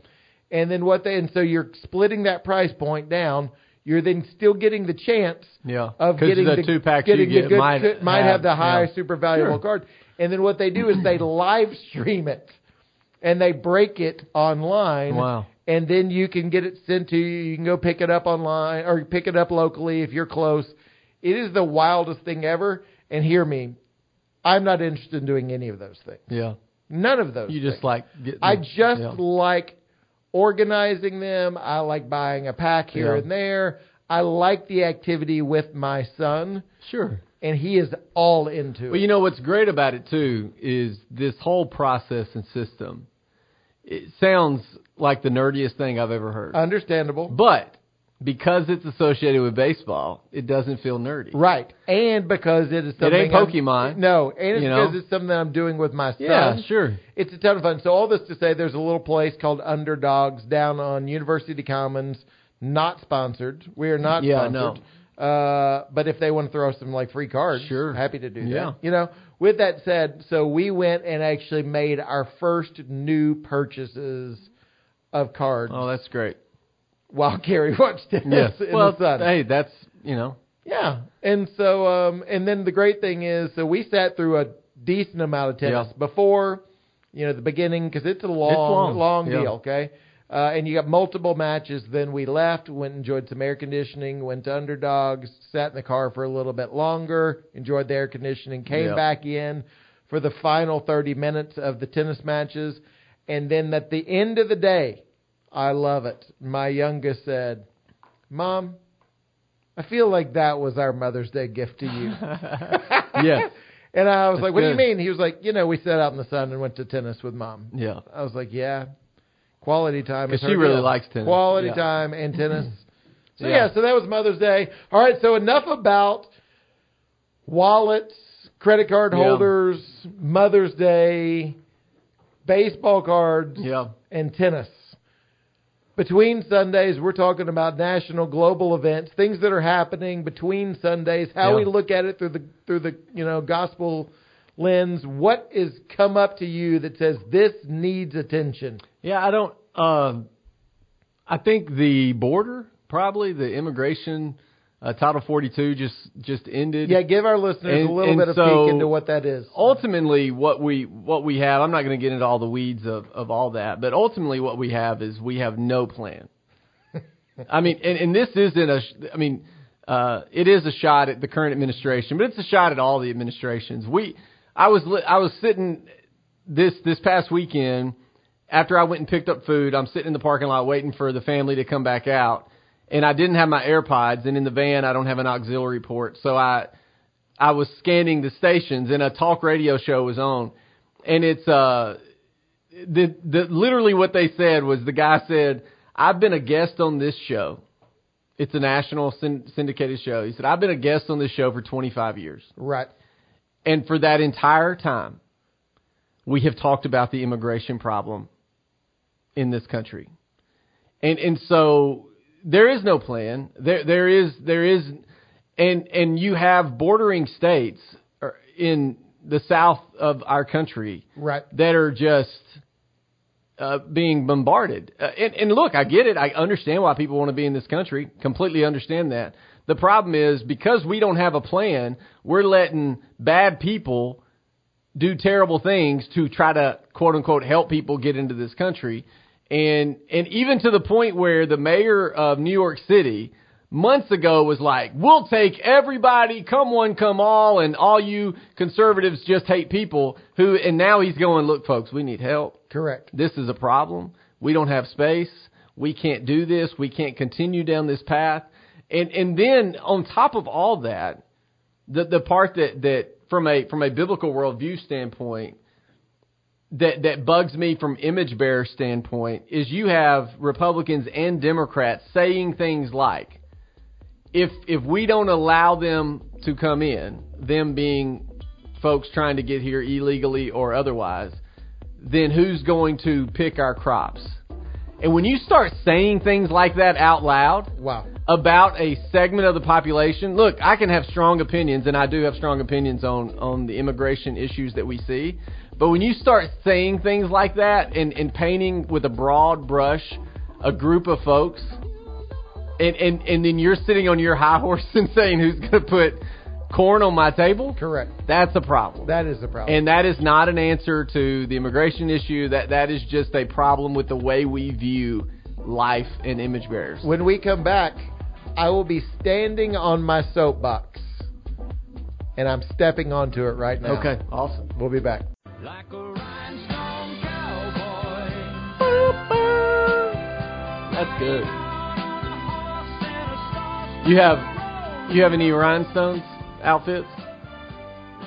[SPEAKER 3] And then what they, and so you're splitting that price point down. You're then still getting the chance
[SPEAKER 2] Yeah.
[SPEAKER 3] of getting
[SPEAKER 2] the
[SPEAKER 3] the,
[SPEAKER 2] two packs
[SPEAKER 3] getting
[SPEAKER 2] you
[SPEAKER 3] the
[SPEAKER 2] get
[SPEAKER 3] good,
[SPEAKER 2] might
[SPEAKER 3] might have, the high
[SPEAKER 2] yeah.
[SPEAKER 3] super valuable
[SPEAKER 2] Sure.
[SPEAKER 3] card. And then what they do is they (clears throat) live stream it and they break it online.
[SPEAKER 2] Wow.
[SPEAKER 3] And then you can get it sent to you. You can go pick it up online or pick it up locally if you're close. It is the wildest thing ever. And hear me, I'm not interested in doing any of those things.
[SPEAKER 2] Yeah.
[SPEAKER 3] None of those.
[SPEAKER 2] You just
[SPEAKER 3] things.
[SPEAKER 2] like getting
[SPEAKER 3] I just
[SPEAKER 2] yeah.
[SPEAKER 3] like organizing them. I like buying a pack here
[SPEAKER 2] Yeah.
[SPEAKER 3] and there. I like the activity with my son,
[SPEAKER 2] Sure.
[SPEAKER 3] And he is all into it.
[SPEAKER 2] Well, you know what's great about it too is this whole process and system. It sounds like the nerdiest thing I've ever heard.
[SPEAKER 3] Understandable.
[SPEAKER 2] but because it's associated with baseball, it doesn't feel nerdy.
[SPEAKER 3] Right. And because it is something
[SPEAKER 2] ain't
[SPEAKER 3] I'm-
[SPEAKER 2] Pokemon,
[SPEAKER 3] no, and it's
[SPEAKER 2] you know?
[SPEAKER 3] because it's something I'm doing with my son.
[SPEAKER 2] Yeah, sure.
[SPEAKER 3] It's a ton of fun. So all this to say, there's a little place called Underdogs down on University Commons. Not sponsored. We are not
[SPEAKER 2] Yeah,
[SPEAKER 3] sponsored. Uh, but if they want to throw some like free cards,
[SPEAKER 2] Sure.
[SPEAKER 3] happy to do that. You know. With that said, so we went and actually made our first new purchases of cards
[SPEAKER 2] Oh, that's great.
[SPEAKER 3] while (laughs) Carrie watched tennis
[SPEAKER 2] Yes. (laughs)
[SPEAKER 3] in
[SPEAKER 2] well,
[SPEAKER 3] the sun.
[SPEAKER 2] hey, that's you know.
[SPEAKER 3] Yeah. And so, um, and then the great thing is, so we sat through a decent amount of tennis
[SPEAKER 2] Yeah.
[SPEAKER 3] before, you know, the beginning, because it's a long,
[SPEAKER 2] long. Yeah.
[SPEAKER 3] deal, okay? Uh, and you got multiple matches. Then we left, went and enjoyed some air conditioning, went to Underdogs, sat in the car for a little bit longer, enjoyed the air conditioning, came
[SPEAKER 2] Yeah.
[SPEAKER 3] back in for the final 30 minutes of the tennis matches. And then at the end of the day, I love it. My youngest said, Mom, I feel like that was our Mother's Day gift to you. (laughs)
[SPEAKER 2] Yes.
[SPEAKER 3] And I was
[SPEAKER 2] That's
[SPEAKER 3] like, what do you mean? He was like, you know, we sat out in the sun and went to tennis with mom.
[SPEAKER 2] Yeah.
[SPEAKER 3] I was like, yeah. Quality time. is
[SPEAKER 2] 'Cause she really
[SPEAKER 3] deal.
[SPEAKER 2] likes tennis.
[SPEAKER 3] Quality
[SPEAKER 2] Yeah.
[SPEAKER 3] time and tennis. (clears throat) So
[SPEAKER 2] Yeah.
[SPEAKER 3] yeah. so that was Mother's Day. All right, so enough about wallets, credit card
[SPEAKER 2] Yeah.
[SPEAKER 3] holders, Mother's Day, baseball cards,
[SPEAKER 2] Yeah.
[SPEAKER 3] and tennis. Between Sundays, we're talking about national, global events, things that are happening between Sundays. How
[SPEAKER 2] Yeah.
[SPEAKER 3] we look at it through the through the you know gospel lens. What is come up to you that says this needs attention?
[SPEAKER 2] Yeah, I don't. Um, I think the border, probably the immigration, uh, Title 42 just just ended.
[SPEAKER 3] Yeah, give our listeners
[SPEAKER 2] And-
[SPEAKER 3] a little bit of
[SPEAKER 2] so-
[SPEAKER 3] peek into what that is.
[SPEAKER 2] ultimately what we what we have i'm not going to get into all the weeds of of all that but ultimately what we have is we have no plan (laughs) i mean and, and this isn't a. I mean uh it is a shot at the current administration but it's a shot at all the administrations we i was i was sitting this this past weekend after i went and picked up food i'm sitting in the parking lot waiting for the family to come back out and i didn't have my airpods and in the van i don't have an auxiliary port so i I was scanning the stations and a talk radio show was on, and it's uh, the the literally what they said was the guy said I've been a guest on this show. It's a national syn- syndicated show. He said I've been a guest on this show for 25 years,
[SPEAKER 3] Right.
[SPEAKER 2] and for that entire time, we have talked about the immigration problem in this country, and and so there is no plan. There there is there is and and you have bordering states in the south of our country
[SPEAKER 3] Right.
[SPEAKER 2] that are just uh, being bombarded. Uh, and, and look, I get it. I understand why people want to be in this country. Completely understand that. The problem is because we don't have a plan, we're letting bad people do terrible things to try to quote unquote help people get into this country. And and even to the point where the mayor of New York City months ago was like, "We'll take everybody, come one, come all, and all you conservatives just hate people." Who and now he's going, "Look, folks, we need help.
[SPEAKER 3] Correct.
[SPEAKER 2] This is a problem. We don't have space. We can't do this. We can't continue down this path." And and then on top of all that, the the part that that from a from a biblical worldview standpoint that that bugs me from image bearer standpoint is you have Republicans and Democrats saying things like if if we don't allow them to come in, them being folks trying to get here illegally or otherwise, then who's going to pick our crops? And when you start saying things like that out loud,
[SPEAKER 3] Wow.
[SPEAKER 2] about a segment of the population. Look, I can have strong opinions, and I do have strong opinions on on the immigration issues that we see. But when you start saying things like that and, and painting with a broad brush a group of folks, and, and, and then you're sitting on your high horse (laughs) and saying who's going to put corn on my table,
[SPEAKER 3] Correct.
[SPEAKER 2] that's a problem.
[SPEAKER 3] That is the problem.
[SPEAKER 2] And that is not an answer to the immigration issue. That that is just a problem with the way we view life and image bearers.
[SPEAKER 3] when we come back, I will be standing on my soapbox, and I'm stepping onto it right now.
[SPEAKER 2] Okay, awesome.
[SPEAKER 3] We'll be back.
[SPEAKER 4] Like a rhinestone cowboy.
[SPEAKER 2] That's good. You have you have any rhinestones outfits?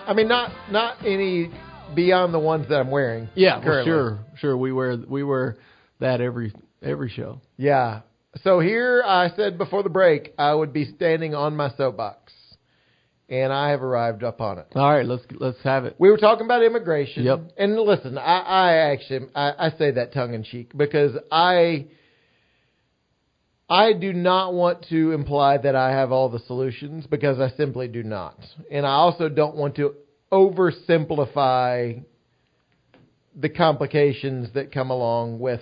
[SPEAKER 3] I mean, not not any beyond the ones that I'm wearing.
[SPEAKER 2] Yeah, well, sure, sure. We wear we wear that every every show.
[SPEAKER 3] Yeah. So here I said before the break I would be standing on my soapbox, and I have arrived upon it.
[SPEAKER 2] All right, let's let's have it.
[SPEAKER 3] We were talking about immigration.
[SPEAKER 2] Yep.
[SPEAKER 3] And listen, I, I actually I, I say that tongue in cheek because I I do not want to imply that I have all the solutions because I simply do not. And I also don't want to oversimplify the complications that come along with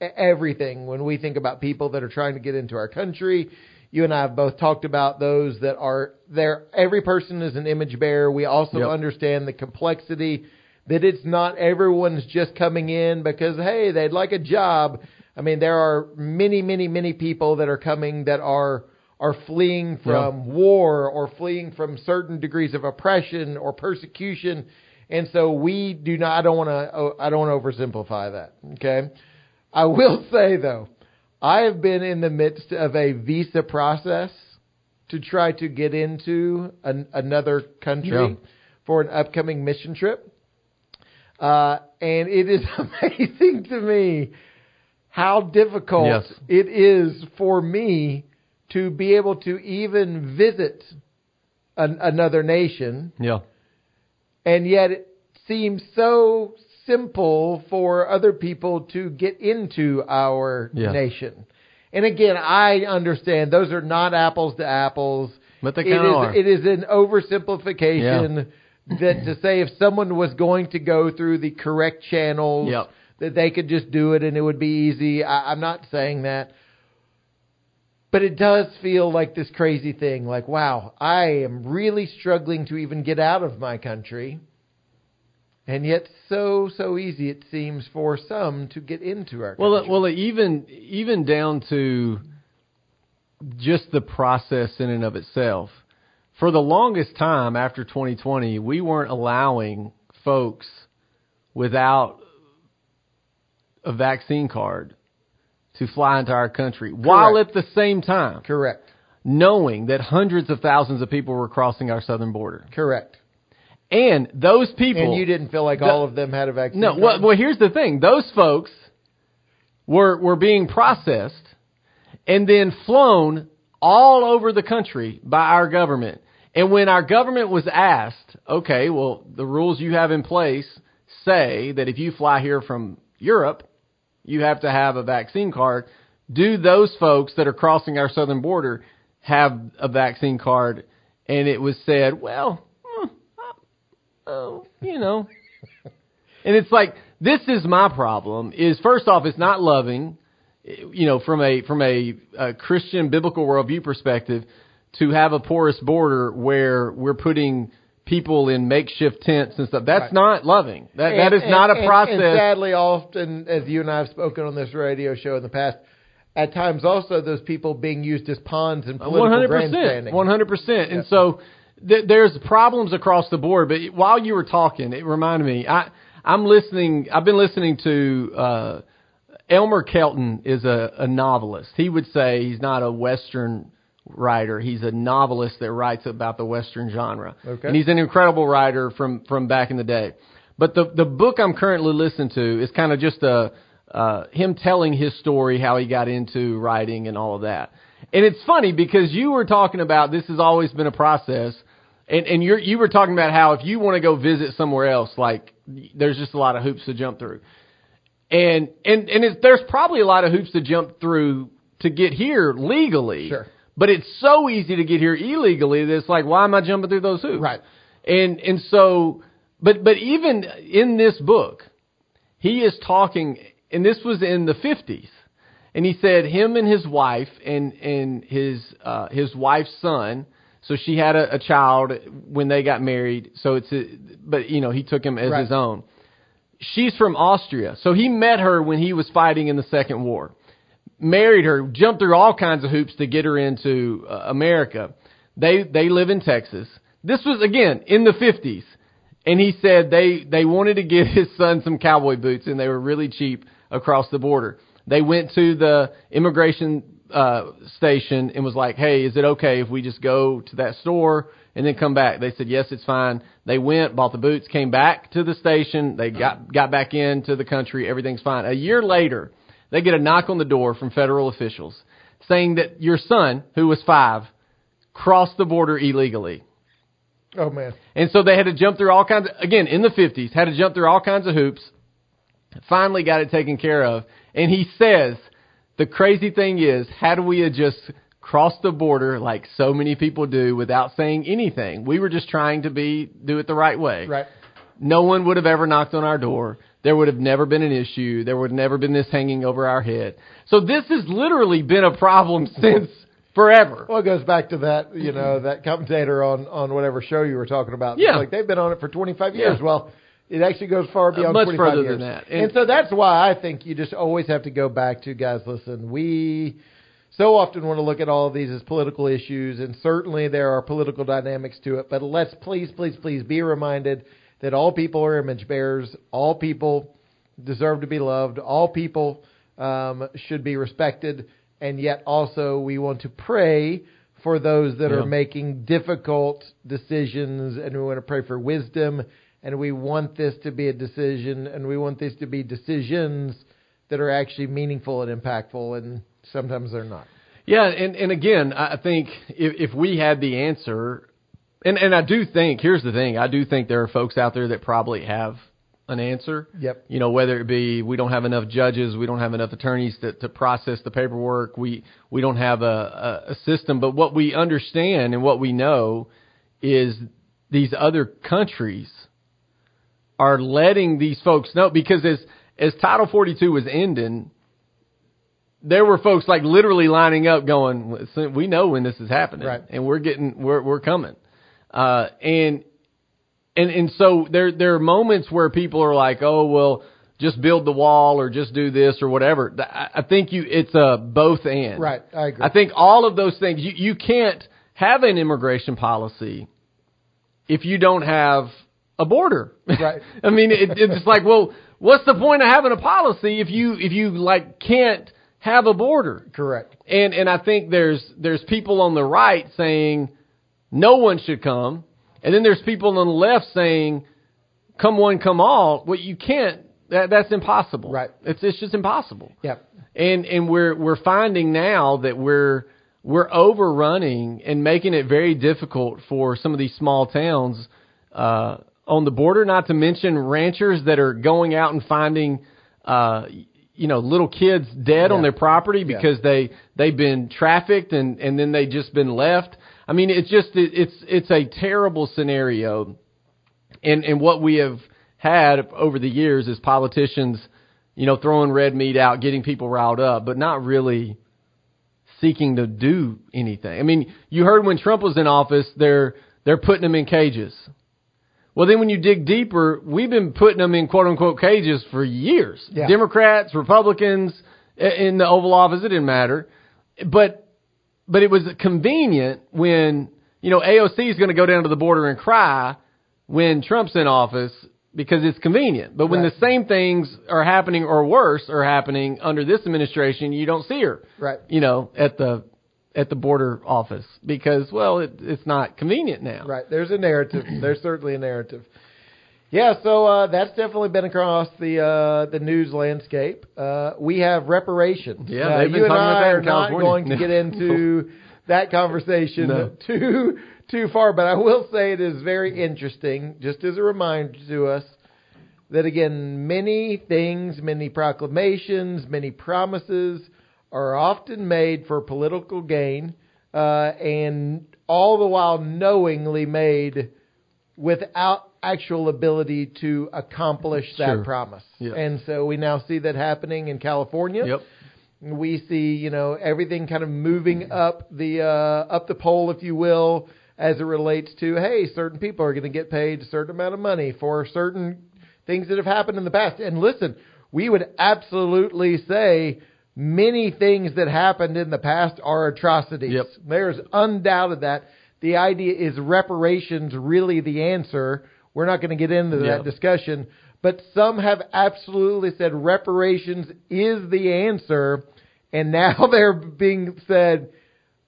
[SPEAKER 3] everything when we think about people that are trying to get into our country. You and I have both talked about those that are there. Every person is an image bearer. We also
[SPEAKER 2] Yep.
[SPEAKER 3] understand the complexity that it's not everyone's just coming in because, hey, they'd like a job. I mean, there are many, many, many people that are coming that are are fleeing from war or fleeing from certain degrees of oppression or persecution. And so we do not, I don't want to, I don't want to oversimplify that. Okay. I will (laughs) say though, I have been in the midst of a visa process to try to get into an, another country
[SPEAKER 2] Yeah.
[SPEAKER 3] for an upcoming mission trip. Uh, and it is (laughs) amazing to me how difficult
[SPEAKER 2] Yes.
[SPEAKER 3] it is for me to be able to even visit an, another nation
[SPEAKER 2] Yeah.
[SPEAKER 3] and yet it seems so simple for other people to get into our
[SPEAKER 2] Yeah.
[SPEAKER 3] nation. And again, I understand those are not apples to apples.
[SPEAKER 2] But they kinda are.
[SPEAKER 3] It is an oversimplification that to say if someone was going to go through the correct channels,
[SPEAKER 2] Yep.
[SPEAKER 3] That they could just do it and it would be easy. I, I'm not saying that. But it does feel like this crazy thing like, wow, I am really struggling to even get out of my country. And yet, so, so easy it seems for some to get into our
[SPEAKER 2] Well,
[SPEAKER 3] country.
[SPEAKER 2] uh, well, even even down to just the process in and of itself. For the longest time after 2020, we weren't allowing folks without a vaccine card to fly into our country, while at the same time
[SPEAKER 3] Correct.
[SPEAKER 2] knowing that hundreds of thousands of people were crossing our southern border.
[SPEAKER 3] Correct.
[SPEAKER 2] And those people
[SPEAKER 3] And you didn't feel like
[SPEAKER 2] The-
[SPEAKER 3] all of them had a vaccine.
[SPEAKER 2] no,
[SPEAKER 3] card?
[SPEAKER 2] well, well, here's the thing: those folks were were being processed and then flown all over the country by our government. And when our government was asked, okay, well, the rules you have in place say that if you fly here from Europe, you have to have a vaccine card. Do those folks that are crossing our southern border have a vaccine card? And it was said, well, hmm, oh, you know. And it's like this is my problem. Is first off, it's not loving, you know, from a from a, a Christian biblical worldview perspective, to have a porous border where we're putting people in makeshift tents and stuff. That's
[SPEAKER 3] Right.
[SPEAKER 2] not loving. That that
[SPEAKER 3] And-
[SPEAKER 2] not a
[SPEAKER 3] and-
[SPEAKER 2] process.
[SPEAKER 3] And sadly, often, as you and I have spoken on this radio show in the past, at times also those people being used as pawns in political
[SPEAKER 2] One hundred
[SPEAKER 3] grandstanding.
[SPEAKER 2] one hundred percent. And so th- there's problems across the board. But while you were talking, it reminded me. I I'm listening. I've been listening to uh, Elmer Kelton is a, a novelist. He would say he's not a Western writer. He's a novelist that writes about the Western genre.
[SPEAKER 3] Okay.
[SPEAKER 2] And he's an incredible writer from from back in the day. But the the book I'm currently listening to is kind of just a uh, him telling his story, how he got into writing and all of that. And it's funny because you were talking about this has always been a process, and and you you were talking about how if you want to go visit somewhere else, like there's just a lot of hoops to jump through, and and and it's, there's probably a lot of hoops to jump through to get here legally.
[SPEAKER 3] Sure.
[SPEAKER 2] But it's so easy to get here illegally that it's like, why am I jumping through those hoops?
[SPEAKER 3] Right.
[SPEAKER 2] And and so, but but even in this book, he is talking, and this was in the fifties, and he said him and his wife and and his uh, his wife's son. So she had a, a child when they got married. So it's, a, but you know he took him as
[SPEAKER 3] Right.
[SPEAKER 2] his own. She's from Austria, so he met her when he was fighting in the Second War married her, jumped through all kinds of hoops to get her into uh, America. They they live in Texas. This was again in the 50s. And he said they they wanted to get (laughs) his son some cowboy boots and they were really cheap across the border. They went to the immigration uh, station and was like, "Hey, is it okay if we just go to that store and then come back?" They said, "Yes, it's fine." They went, bought the boots, came back to the station. They got got back into the country. Everything's fine. A year later, they get a knock on the door from federal officials saying that your son, who was five, crossed the border illegally.
[SPEAKER 3] Oh man.
[SPEAKER 2] And so they had to jump through all kinds of, again, in the 50s, had to jump through all kinds of hoops. Finally got it taken care of. And he says, the crazy thing is, had we had just crossed the border like so many people do without saying anything, we were just trying to be, do it the right way.
[SPEAKER 3] Right.
[SPEAKER 2] No one would have ever knocked on our door. There would have never been an issue. There would have never been this hanging over our head. So this has literally been a problem (laughs) since forever.
[SPEAKER 3] Well, it goes back to that, you know, that commentator on on whatever show you were talking about.
[SPEAKER 2] Yeah.
[SPEAKER 3] like they've been on it for 25 years.
[SPEAKER 2] Yeah.
[SPEAKER 3] Well, it actually goes far beyond
[SPEAKER 2] much
[SPEAKER 3] 25
[SPEAKER 2] further
[SPEAKER 3] years.
[SPEAKER 2] than that.
[SPEAKER 3] And,
[SPEAKER 2] And-
[SPEAKER 3] so that's why I think you just always have to go back to guys. Listen, we so often want to look at all of these as political issues, and certainly there are political dynamics to it. But let's please, please, please be reminded that all people are image bearers. All people deserve to be loved. All people um, should be respected, and yet also we want to pray for those that
[SPEAKER 2] Yeah.
[SPEAKER 3] are making difficult decisions, and we want to pray for wisdom, and we want this to be a decision, and we want these to be decisions that are actually meaningful and impactful, and sometimes they're not.
[SPEAKER 2] Yeah, and and again, I I think if if we had the answer, and and I do think here's the thing, I do think there are folks out there that probably have an answer.
[SPEAKER 3] Yep.
[SPEAKER 2] You know, whether it be we don't have enough judges, we don't have enough attorneys to to process the paperwork, we we don't have a a, a system, but what we understand and what we know is these other countries are letting these folks know because as as Title 42 was ending, there were folks like literally lining up going, we know when this is happening,
[SPEAKER 3] Right.
[SPEAKER 2] and we're getting, we're we're coming, uh, and and and so there there are moments where people are like, oh well, just build the wall or just do this or whatever. I I think you it's a both and.
[SPEAKER 3] Right, I agree.
[SPEAKER 2] I think all of those things you you can't have an immigration policy if you don't have a border.
[SPEAKER 3] Right. (laughs)
[SPEAKER 2] I mean, it, it's like, well, what's the point of having a policy if you if you like can't have a border?
[SPEAKER 3] Correct.
[SPEAKER 2] And and I think there's there's people on the right saying no one should come, and then there's people on the left saying come one, come all. Well, you can't. That that's impossible.
[SPEAKER 3] Right.
[SPEAKER 2] It's it's just impossible.
[SPEAKER 3] Yep.
[SPEAKER 2] And and we're we're finding now that we're we're overrunning and making it very difficult for some of these small towns uh, on the border. Not to mention ranchers that are going out and finding, uh, you know, little kids dead on their property
[SPEAKER 3] Yeah.
[SPEAKER 2] because they they've been trafficked and and then they just been left. I mean, it's just it, it's it's a terrible scenario and and what we have had over the years is politicians, you know, throwing red meat out, getting people riled up, but not really seeking to do anything. I mean, you heard when Trump was in office, they're they're putting them in cages. Well, then when you dig deeper, we've been putting them in quote unquote cages for years.
[SPEAKER 3] Yeah.
[SPEAKER 2] Democrats, Republicans in the Oval Office, it didn't matter. But but it was convenient when you know AOC is going to go down to the border and cry when Trump's in office because it's convenient. But when
[SPEAKER 3] Right.
[SPEAKER 2] the same things are happening or worse are happening under this administration, you don't see her.
[SPEAKER 3] Right.
[SPEAKER 2] You know, at the at the border office because well, it, it's not convenient now.
[SPEAKER 3] Right. There's a narrative. There's certainly a narrative. Yeah, so uh, that's definitely been across the uh, the news landscape. Uh, we have reparations.
[SPEAKER 2] Yeah,
[SPEAKER 3] Uh,
[SPEAKER 2] they've been
[SPEAKER 3] you and
[SPEAKER 2] talking about
[SPEAKER 3] I
[SPEAKER 2] that
[SPEAKER 3] are
[SPEAKER 2] in
[SPEAKER 3] not going to get (laughs) into that conversation
[SPEAKER 2] No.
[SPEAKER 3] too too far, but I will say it is very interesting. Just as a reminder to us that again, many things, many proclamations, many promises are often made for political gain, uh, and all the while knowingly made without actual ability to accomplish that
[SPEAKER 2] Sure.
[SPEAKER 3] promise. And so we now see that happening in California.
[SPEAKER 2] Yep.
[SPEAKER 3] We see, you know, everything kind of moving up the uh, up the pole, if you will, as it relates to hey, certain people are going to get paid a certain amount of money for certain things that have happened in the past. And listen, we would absolutely say many things that happened in the past are atrocities.
[SPEAKER 2] Yep.
[SPEAKER 3] There's undoubted that. The idea is reparations really the answer. We're not going to get into that
[SPEAKER 2] Yep.
[SPEAKER 3] discussion, but some have absolutely said reparations is the answer, and (laughs) now they're being said,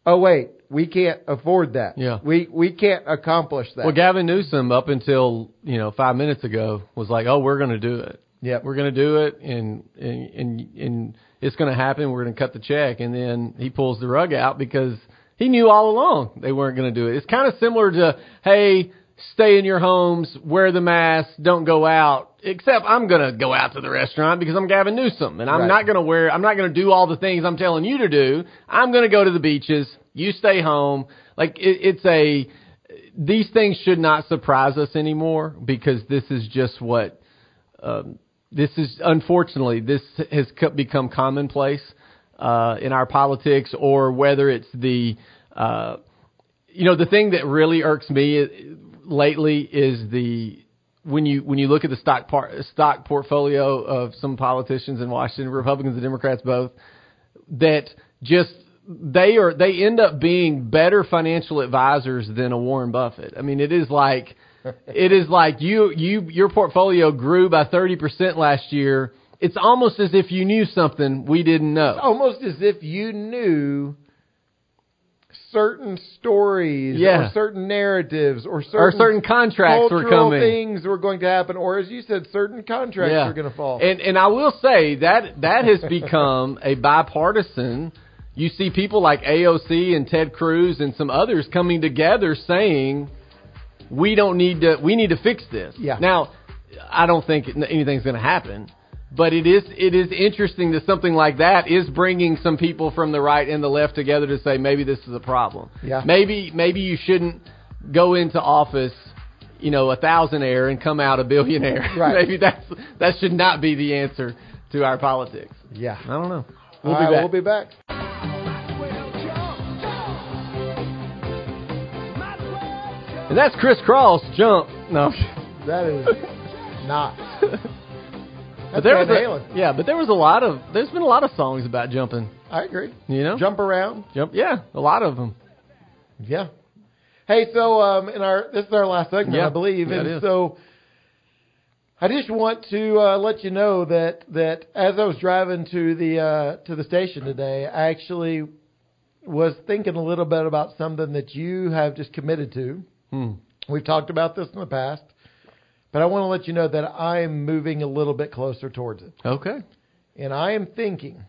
[SPEAKER 3] oh wait, we can't afford that.
[SPEAKER 2] Yeah.
[SPEAKER 3] We we can't accomplish that.
[SPEAKER 2] Well, Gavin Newsom, up until you know five minutes ago, was like, "Oh, we're going to do it.
[SPEAKER 3] Yeah.
[SPEAKER 2] we're going to do it, and and and, and it's going to happen. We're going to cut the check." And then he pulls the rug out because he knew all along they weren't going to do it. It's kind of similar to, "Hey, stay in your homes, wear the mask, don't go out." Except I'm going to go out to the restaurant because I'm Gavin Newsom, and I'm
[SPEAKER 3] Right.
[SPEAKER 2] not going to wear. I'm not going to do all the things I'm telling you to do. I'm going to go to the beaches. You stay home. Like it, it's a these things should not surprise us anymore because this is just what um, this is. Unfortunately, this has become commonplace uh, in our politics, or whether it's the uh, you know the thing that really irks me lately is the when you when you look at the stock par, stock portfolio of some politicians in Washington, Republicans and Democrats both, that just they are they end up being better financial advisors than a Warren Buffett. I mean, it is like (laughs) it is like you you your portfolio grew by 30% last year. It's almost as if you knew something we didn't know.
[SPEAKER 3] It's almost as if you knew certain stories
[SPEAKER 2] Yeah.
[SPEAKER 3] or certain narratives or certain,
[SPEAKER 2] or certain contracts were coming.
[SPEAKER 3] things were going to happen, or as you said, certain contracts
[SPEAKER 2] yeah.
[SPEAKER 3] were going to fall.
[SPEAKER 2] And and I will say that that has become a bipartisan. You see people like AOC and Ted Cruz and some others coming together saying we don't need to we need to fix this.
[SPEAKER 3] Yeah.
[SPEAKER 2] Now, I don't think anything's going to happen, but it is it is interesting that something like that is bringing some people from the right and the left together to say maybe this is a problem.
[SPEAKER 3] Yeah.
[SPEAKER 2] Maybe maybe you shouldn't go into office, you know, a thousandaire and come out a billionaire.
[SPEAKER 3] Right. (laughs)
[SPEAKER 2] maybe that's that should not be the answer to our politics.
[SPEAKER 3] yeah.
[SPEAKER 2] I don't know. We'll
[SPEAKER 3] All
[SPEAKER 2] be
[SPEAKER 3] right,
[SPEAKER 2] back.
[SPEAKER 3] we'll be back.
[SPEAKER 2] and that's Kris Kross jump. No.
[SPEAKER 3] That is (laughs) not.
[SPEAKER 2] But there
[SPEAKER 3] Van
[SPEAKER 2] was a- yeah, but there was a lot of there's been a lot of songs about jumping.
[SPEAKER 3] I agree.
[SPEAKER 2] You know,
[SPEAKER 3] Jump around.
[SPEAKER 2] jump. Yeah, a lot of them.
[SPEAKER 3] Yeah. Hey, so um, in our this is our last segment,
[SPEAKER 2] Yeah.
[SPEAKER 3] I believe,
[SPEAKER 2] Yeah,
[SPEAKER 3] and
[SPEAKER 2] is.
[SPEAKER 3] so I just want to uh, let you know that that as I was driving to the uh, to the station today, I actually was thinking a little bit about something that you have just committed to.
[SPEAKER 2] Hmm.
[SPEAKER 3] We've talked about this in the past, but I want to let you know that I am moving a little bit closer towards it.
[SPEAKER 2] Okay.
[SPEAKER 3] And I am thinking,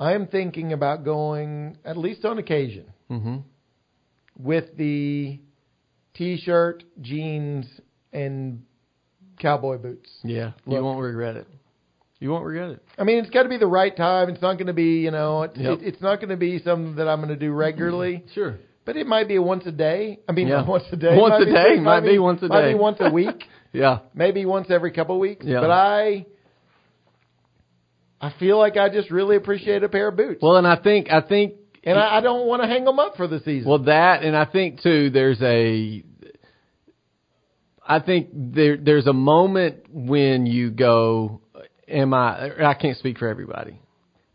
[SPEAKER 3] I am thinking about going, at least on occasion,
[SPEAKER 2] Mm-hmm.
[SPEAKER 3] with the t-shirt, jeans, and cowboy boots.
[SPEAKER 2] Yeah, you won't regret it. You won't regret it.
[SPEAKER 3] I mean, it's got to be the right time. It's not going to be, you know, it,
[SPEAKER 2] Yep.
[SPEAKER 3] it, it's not going to be something that I'm going to do regularly.
[SPEAKER 2] Sure.
[SPEAKER 3] But it might be once a day. I mean,
[SPEAKER 2] Yeah.
[SPEAKER 3] not (laughs) once a day.
[SPEAKER 2] Once
[SPEAKER 3] Might
[SPEAKER 2] a
[SPEAKER 3] be-
[SPEAKER 2] day, might be once a
[SPEAKER 3] Might
[SPEAKER 2] day.
[SPEAKER 3] be once a (laughs) week.
[SPEAKER 2] Yeah.
[SPEAKER 3] maybe once every couple of weeks.
[SPEAKER 2] Yeah.
[SPEAKER 3] But I, I feel like I just really appreciate a pair of boots,
[SPEAKER 2] Well, and I think I think
[SPEAKER 3] and I, I don't want to hang them up for the season.
[SPEAKER 2] Well, that and I think too. There's a. I think there there's a moment when you go, am I? I can't speak for everybody.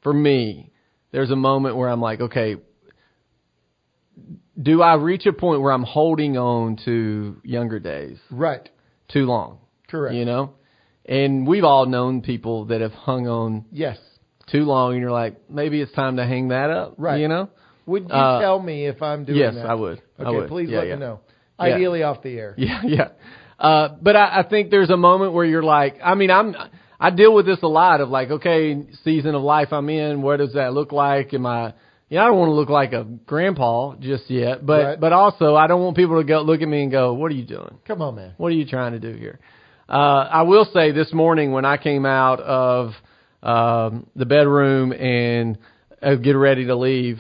[SPEAKER 2] For me, there's a moment where I'm like, okay, do I reach a point where I'm holding on to younger days
[SPEAKER 3] right.
[SPEAKER 2] too long?
[SPEAKER 3] Correct.
[SPEAKER 2] You know, and we've all known people that have hung on
[SPEAKER 3] Yes.
[SPEAKER 2] too long, and you're like, maybe it's time to hang that up.
[SPEAKER 3] Right.
[SPEAKER 2] You know.
[SPEAKER 3] Would you
[SPEAKER 2] Uh,
[SPEAKER 3] tell me if I'm doing
[SPEAKER 2] yes,
[SPEAKER 3] that?
[SPEAKER 2] I would. I
[SPEAKER 3] Okay,
[SPEAKER 2] would.
[SPEAKER 3] please
[SPEAKER 2] Yeah,
[SPEAKER 3] let
[SPEAKER 2] yeah.
[SPEAKER 3] me know.
[SPEAKER 2] Yeah.
[SPEAKER 3] Ideally off the air. (laughs)
[SPEAKER 2] Yeah, yeah. Uh, but I, I think there's a moment where you're like, I mean, I'm, I deal with this a lot of like, okay, season of life I'm in, what does that look like? Am I, I don't want to look like a grandpa just yet, but,
[SPEAKER 3] Right.
[SPEAKER 2] but also I don't want people to go look at me and go, what are you doing?
[SPEAKER 3] Come on, man.
[SPEAKER 2] What are you trying to do here? Uh, I will say this morning when I came out of um, the bedroom and uh, get ready to leave,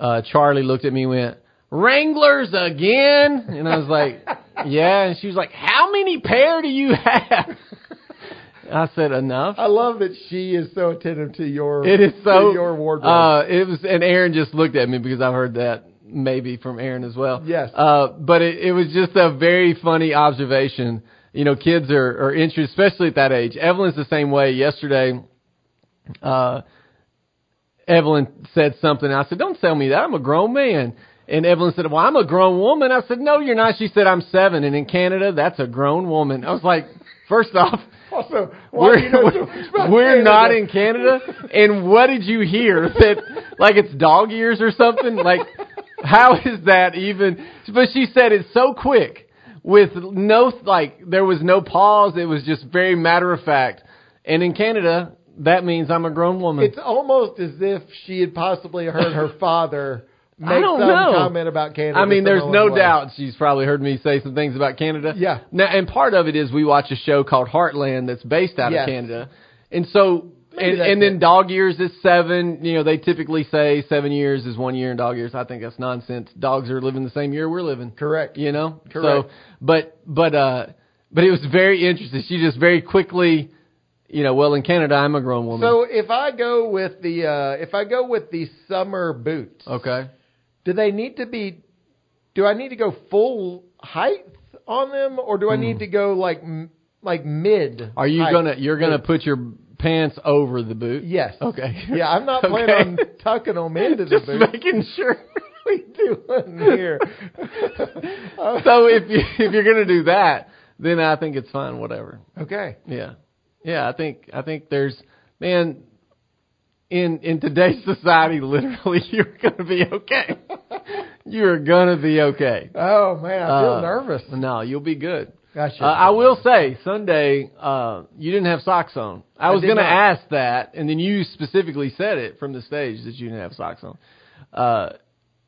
[SPEAKER 2] uh, Charlie looked at me and went, Wranglers again? And I was like, (laughs) yeah. And she was like, how many pair do you have? (laughs) I said, enough.
[SPEAKER 3] I love that she is so attentive to your
[SPEAKER 2] It is so
[SPEAKER 3] to your wardrobe.
[SPEAKER 2] Uh, it was, and Aaron just looked at me because I've heard that maybe from Aaron as well.
[SPEAKER 3] Yes.
[SPEAKER 2] Uh, but it, it was just a very funny observation. You know, kids are, are interested, especially at that age. Evelyn's the same way. Yesterday, uh, Evelyn said something. I said, "Don't tell me that. I'm a grown man." And Evelyn said, "Well, I'm a grown woman." I said, "No, you're not." She said, "I'm seven, and in Canada, that's a grown woman." I was like, first off, (laughs)
[SPEAKER 3] Also, why
[SPEAKER 2] we're
[SPEAKER 3] do you know so much (laughs)
[SPEAKER 2] we're not in Canada. (laughs) And what did you hear that like it's dog ears or something? Like how is that even? But she said it so quick with no like there was no pause. It was just very matter of fact. And in Canada, that means I'm a grown woman.
[SPEAKER 3] It's almost as if she had possibly heard her father make
[SPEAKER 2] I don't
[SPEAKER 3] some
[SPEAKER 2] know.
[SPEAKER 3] comment about Canada.
[SPEAKER 2] I mean, there's no
[SPEAKER 3] way.
[SPEAKER 2] doubt she's probably heard me say some things about Canada.
[SPEAKER 3] Yeah.
[SPEAKER 2] Now, and part of it is we watch a show called Heartland that's based out
[SPEAKER 3] Yes.
[SPEAKER 2] of Canada, and so
[SPEAKER 3] Maybe
[SPEAKER 2] and, and then
[SPEAKER 3] it.
[SPEAKER 2] dog years is seven. You know, they typically say seven years is one year in dog years. I think that's nonsense. Dogs are living the same year we're living.
[SPEAKER 3] Correct.
[SPEAKER 2] You know.
[SPEAKER 3] Correct.
[SPEAKER 2] So, but but uh, but it was very interesting. She just very quickly, you know, well in Canada I'm a grown woman.
[SPEAKER 3] So if I go with the uh, if I go with the summer boots,
[SPEAKER 2] okay.
[SPEAKER 3] Do they need to be? Do I need to go full height on them, or do I need to go like like mid?
[SPEAKER 2] Hmm. Are you
[SPEAKER 3] height
[SPEAKER 2] gonna you're gonna put your pants over the boot?
[SPEAKER 3] Yes.
[SPEAKER 2] Okay. (laughs)
[SPEAKER 3] Yeah, I'm not planning
[SPEAKER 2] Okay.
[SPEAKER 3] on (laughs) tucking them into the boot.
[SPEAKER 2] Just
[SPEAKER 3] boot.
[SPEAKER 2] making sure. (laughs)
[SPEAKER 3] we doing here?
[SPEAKER 2] so if you if you're gonna do that, then I think it's fine. Whatever.
[SPEAKER 3] okay.
[SPEAKER 2] Yeah, yeah. I think I think there's man. In in today's society, literally, (laughs) you're gonna be okay. You're gonna be okay.
[SPEAKER 3] Oh man, I feel
[SPEAKER 2] Uh,
[SPEAKER 3] nervous.
[SPEAKER 2] No, you'll be good.
[SPEAKER 3] I,
[SPEAKER 2] Uh, I will say Sunday, uh, you didn't have socks on. I
[SPEAKER 3] I
[SPEAKER 2] was going to ask that, and then you specifically said it from the stage that you didn't have socks on. Uh,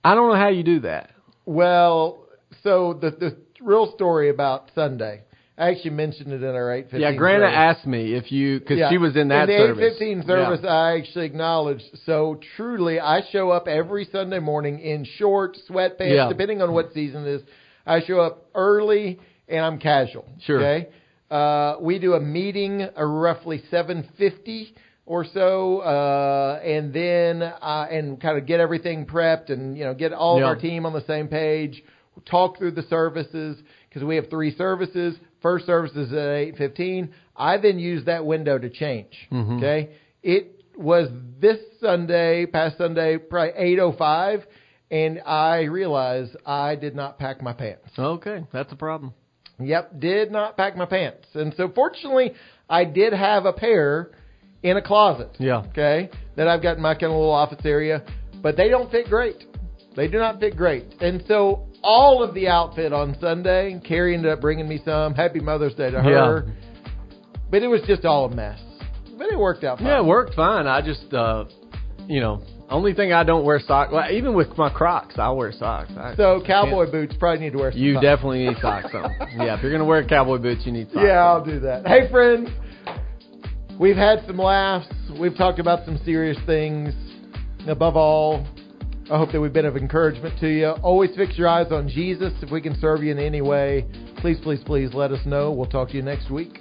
[SPEAKER 2] I don't know how you do that.
[SPEAKER 3] Well, so the the real story about Sunday. I actually mentioned it in our eight fifteen.
[SPEAKER 2] Yeah, Granta asked me if you because
[SPEAKER 3] Yeah.
[SPEAKER 2] she was in that in
[SPEAKER 3] the
[SPEAKER 2] service.
[SPEAKER 3] 815 service, I actually acknowledged. So truly, I show up every Sunday morning in shorts, sweatpants,
[SPEAKER 2] Yeah.
[SPEAKER 3] depending on what season it is. I show up early and I'm casual.
[SPEAKER 2] Sure.
[SPEAKER 3] Okay. Uh, we do a meeting roughly 750 or so, uh, and then uh, and kind of get everything prepped and you know get all
[SPEAKER 2] Yeah.
[SPEAKER 3] of our team on the same page. Talk through the services because we have three services. First service is at 8:15. I then used that window to change.
[SPEAKER 2] Mhm.
[SPEAKER 3] Okay. It was this Sunday, past Sunday, probably 8:05, and I realized I did not pack my pants.
[SPEAKER 2] Okay, that's a problem.
[SPEAKER 3] Yep, did not pack my pants. And so fortunately, I did have a pair in a closet.
[SPEAKER 2] Yeah.
[SPEAKER 3] Okay, that I've got in my kind of little office area, but they don't fit great. They do not fit great. And so all of the outfit on Sunday, Carrie ended up bringing me some. Happy Mother's Day to her. But it was just all a mess. But it worked out fine.
[SPEAKER 2] Yeah, it worked fine. I just, uh, you know, only thing I don't wear socks. Well, even with my Crocs, I wear socks. I,
[SPEAKER 3] So cowboy boots probably need to wear
[SPEAKER 2] you
[SPEAKER 3] socks.
[SPEAKER 2] definitely need socks on. (laughs) yeah, if you're gonna wear cowboy boots, you need socks.
[SPEAKER 3] Yeah,
[SPEAKER 2] on.
[SPEAKER 3] I'll do that. Hey, friends, we've had some laughs. We've talked about some serious things. Above all, I hope that we've been of encouragement to you. Always fix your eyes on Jesus. If we can serve you in any way, please, please, please let us know. We'll talk to you next week.